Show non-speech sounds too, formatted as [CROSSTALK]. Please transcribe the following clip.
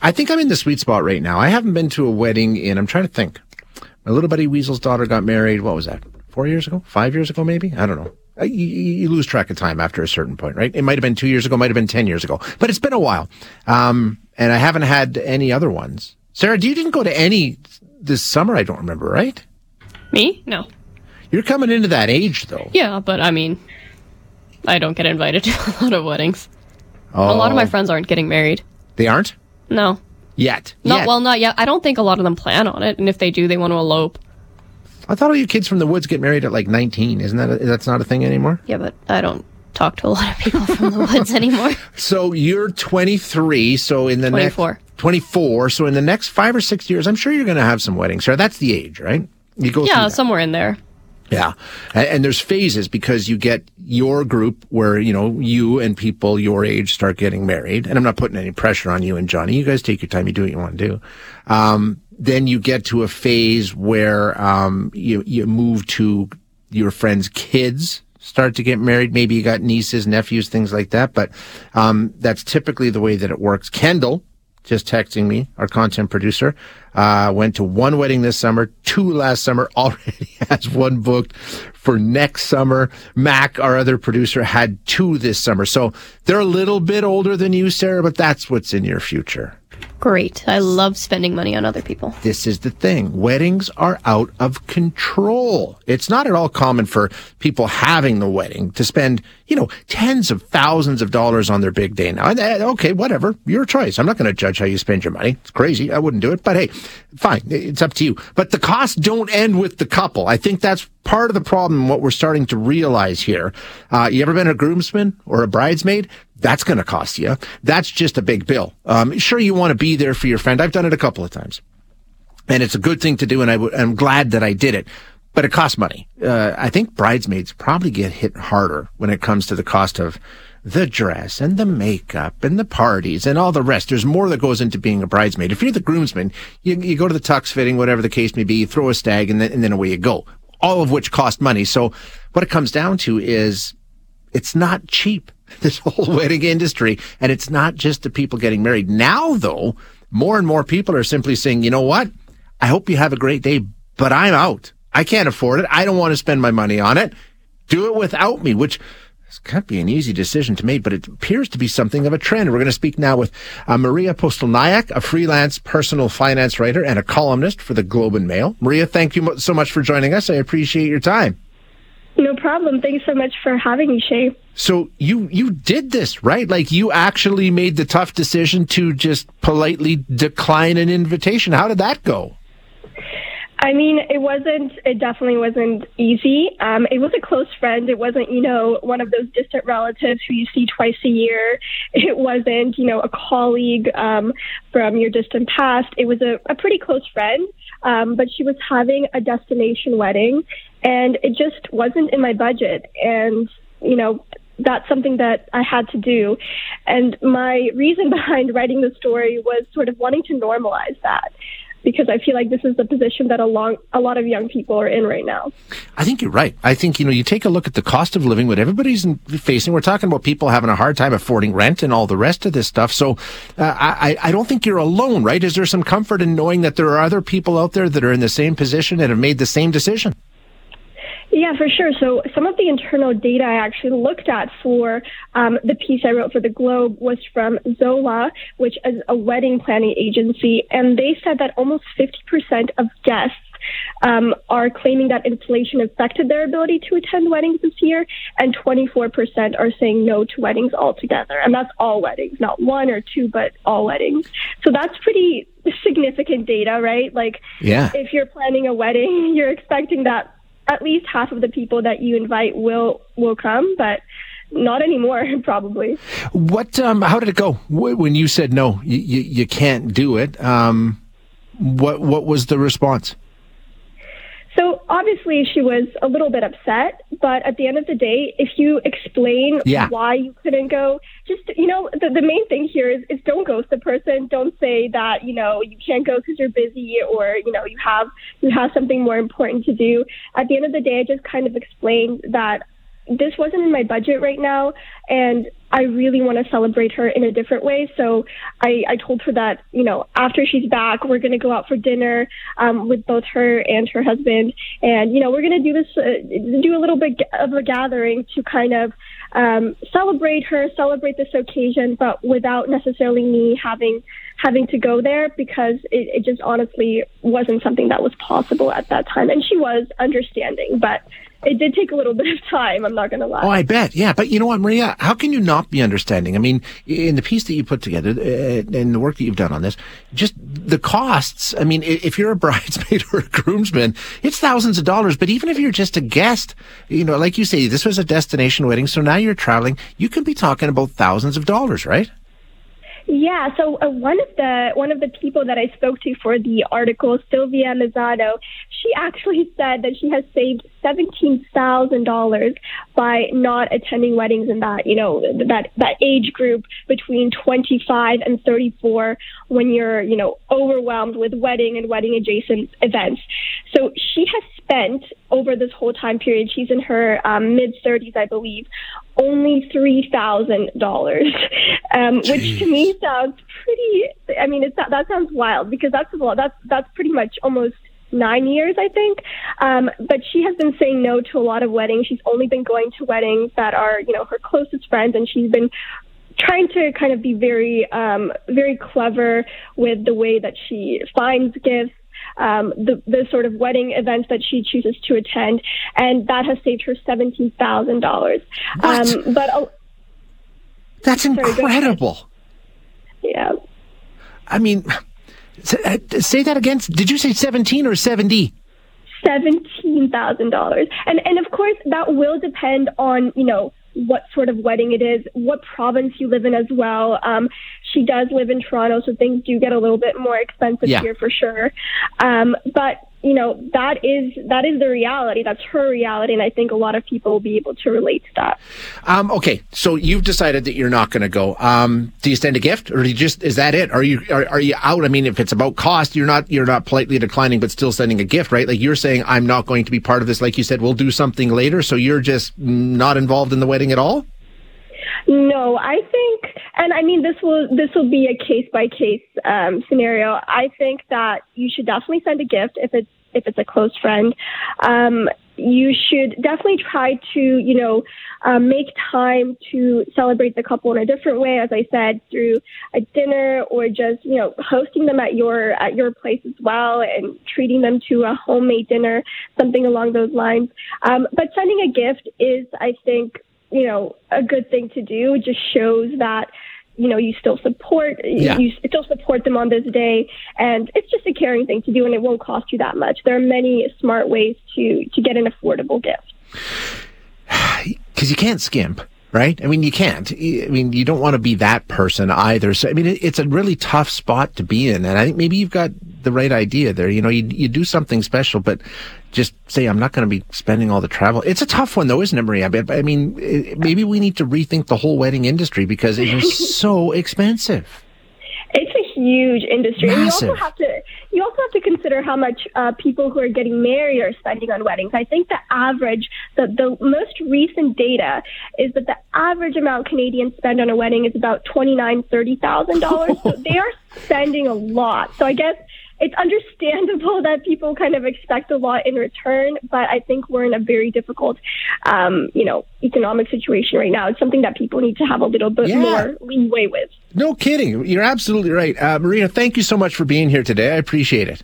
I think I'm in the sweet spot right now. I haven't been to a wedding in, I'm trying to think. My little buddy Weasel's daughter got married. What was that? Four years ago? Five years ago, maybe? I don't know. Uh, You, you lose track of time after a certain point, right? It might have been two years ago, might have been 10 years ago, but it's been a while. Um, and I haven't had any other ones. Sarah, do you didn't go to any this summer, I don't remember, right? Me? No. You're coming into that age, though. Yeah, but I mean, I don't get invited [LAUGHS] to a lot of weddings. Oh, A lot of my friends aren't getting married. They aren't? No. Yet. Not Yet. well, not yet. I don't think a lot of them plan on it, and if they do, they want to elope. I thought all you kids from the woods get married at like 19. Isn't that, a, that's not a thing anymore? Yeah, but I don't talk to a lot of people from the woods anymore. [LAUGHS] So you're 23. So in the 24. next 24. So in the next five or six years, I'm sure you're going to have some weddings. Sarah, that's the age, right? You go Yeah, somewhere in there. Yeah. And, there's phases because you get your group where, you know, you and people your age start getting married. And I'm not putting any pressure on you and Johnny. You guys take your time. You do what you want to do. Um, then you get to a phase where, um, you, you move to your friends' kids start to get married. Maybe you got nieces, nephews, things like that. But, um, that's typically the way that it works. Kendall, just texting me, our content producer, uh, went to one wedding this summer, two last summer, [LAUGHS] already has one booked for next summer. Mac, our other producer, had two this summer. So they're a little bit older than you, Sarah, but that's what's in your future. Great. I love spending money on other people. This is the thing. Weddings are out of control. It's not at all common for people having the wedding to spend, you know, tens of thousands of dollars on their big day now. Uh, okay, whatever. Your choice. I'm not going to judge how you spend your money. It's crazy. I wouldn't do it, but hey, fine. It's up to you. But the costs don't end with the couple. I think that's part of the problem. What we're starting to realize here. Uh, you ever been a groomsman or a bridesmaid? That's going to cost you. That's just a big bill. Um, sure, you want to be there for your friend. I've done it a couple of times and it's a good thing to do, and I w- I'm glad that I did it. But it costs money. Uh, I think bridesmaids probably get hit harder when it comes to the cost of the dress and the makeup and the parties and all the rest. There's more that goes into being a bridesmaid. If you're the groomsman, you, you go to the tux fitting, whatever the case may be, you throw a stag, and then, and then away you go. All of which cost money. So what it comes down to is it's not cheap, [LAUGHS] this whole wedding industry. And it's not just the people getting married. Now, though, more and more people are simply saying, you know what? I hope you have a great day, but I'm out. I can't afford it. I don't want to spend my money on it. Do it without me, which this can't be an easy decision to make, but it appears to be something of a trend. We're going to speak now with uh, Mariya Postelnyak, a freelance personal finance writer and a columnist for the Globe and Mail. Mariya, thank you so much for joining us. I appreciate your time. No problem. Thanks so much for having me, Shay. So you you did this, right? Like you actually made the tough decision to just politely decline an invitation. How did that go? I mean, it wasn't, it definitely wasn't easy. Um, it was a close friend. It wasn't, you know, one of those distant relatives who you see twice a year. [LAUGHS] It wasn't, you know, a colleague um, from your distant past. It was a, a pretty close friend, um, but she was having a destination wedding and it just wasn't in my budget. And, you know, that's something that I had to do. And my reason [LAUGHS] behind writing the story was sort of wanting to normalize that because I feel like this is the position that a, long, a lot of young people are in right now. I think you're right. I think, you know, you take a look at the cost of living, what everybody's facing. We're talking about people having a hard time affording rent and all the rest of this stuff. So uh, I, I don't think you're alone, right? Is there some comfort in knowing that there are other people out there that are in the same position and have made the same decision? Yeah, for sure. So some of the internal data I actually looked at for um, the piece I wrote for the Globe was from Zola, which is a wedding planning agency, and they said that almost 50% of guests um, are claiming that inflation affected their ability to attend weddings this year, and 24% are saying no to weddings altogether. And that's all weddings, not one or two, but all weddings. So that's pretty significant data, right? Like, Yeah. if you're planning a wedding, [LAUGHS] you're expecting that at least half of the people that you invite will will come, but not anymore, [LAUGHS] probably. What, um, how did it go when you said no, you, you, you can't do it? Um, what, what was the response? Obviously she was a little bit upset, but at the end of the day, if you explain Yeah. why you couldn't go, just you know, the, the main thing here is, is don't ghost the person. Don't say that you know you can't go because you're busy or you know you have you have something more important to do. At the end of the day, I just kind of explained that this wasn't in my budget right now, and I really want to celebrate her in a different way. So I, I told her that, you know, after she's back, we're going to go out for dinner um, with both her and her husband. And, you know, we're going to do this, uh, do a little bit of a gathering to kind of um, celebrate her, celebrate this occasion, but without necessarily me having having to go there because it, it just honestly wasn't something that was possible at that time. And she was understanding, but it did take a little [LAUGHS] bit of time. I'm not going to lie. Oh, I bet. Yeah. But you know what, Mariya? How can you not be understanding? I mean, in the piece that you put together uh, and the work that you've done on this, just the costs. I mean, if you're a [LAUGHS] bridesmaid or a groomsman, it's thousands of dollars. But even if you're just a guest, you know, like you say, this was a destination wedding. So now you're traveling. You can be talking about thousands of dollars, right? Yeah, so uh, one of the one of the people that I spoke to for the article, Sylvia Mazzano, she actually said that she has saved seventeen thousand dollars by not attending weddings in that you know that that age group between twenty five and thirty four when you're you know overwhelmed with wedding and wedding adjacent events. So she has spent over this whole time period. She's in her um, mid thirties, I believe, only three thousand um, dollars, which to me sounds pretty. I mean, it's that sounds wild because that's a lot. That's that's pretty much almost nine years, I think. Um, but she has been saying no to a lot of weddings. She's only been going to weddings that are, you know, her closest friends, and she's been trying to kind of be very, um, very clever with the way that she finds gifts. Um, the the sort of wedding events that she chooses to attend, and that has saved her seventeen thousand um, dollars. But uh, that's incredible. Yeah. I mean, say that again. Did you say 17 or 70? $17,000. And, and of course, that will depend on, you know, what sort of wedding it is, what province you live in as well. Um, she does live in Toronto, so things do get a little bit more expensive yeah. here for sure. Um, but you know that is that is the reality. That's her reality and i think a lot of people will be able to relate to that. Um, okay so you've decided that you're not going to go. Um, do you send a gift or do you just is that it? Are you are, are you out? I mean if it's about cost you're not you're not politely declining but still sending a gift right? Like you're saying i'm not going to be part of this like you said we'll do something later so you're just not involved in the wedding at all no, I think, and I mean, this will this will be a case by case um, scenario. I think that you should definitely send a gift if it's if it's a close friend. Um, you should definitely try to, you know, um, make time to celebrate the couple in a different way. As I said, through a dinner or just, you know, hosting them at your at your place as well and treating them to a homemade dinner, something along those lines. Um, but sending a gift is, I think, you know, a good thing to do. It just shows that you know you still support yeah. you still support them on this day and it's just a caring thing to do and it won't cost you that much there are many smart ways to to get an affordable gift [SIGHS] because you can't skimp right? I mean, you can't. I mean, you don't want to be that person either. So, I mean, it's a really tough spot to be in. And I think maybe you've got the right idea there. You know, you, you do something special, but just say, I'm not going to be spending all the travel. It's a tough one though, isn't it, Mariya? But, I mean, maybe we need to rethink the whole wedding industry because it is [LAUGHS] so expensive. It's a huge industry. Massive. And you also have to you also have to consider how much uh, people who are getting married are spending on weddings. I think the average, the, the most recent data is that the average amount Canadians spend on a wedding is about twenty nine, thirty thousand dollars. so [LAUGHS] they are spending a lot. So I guess it's understandable [LAUGHS] that people kind of expect a lot in return, but I think we're in a very difficult, um, you know, economic situation right now. It's something that people need to have a little bit yeah. more leeway with. No kidding. You're absolutely right. Uh, Mariya, thank you so much for being here today. I appreciate it.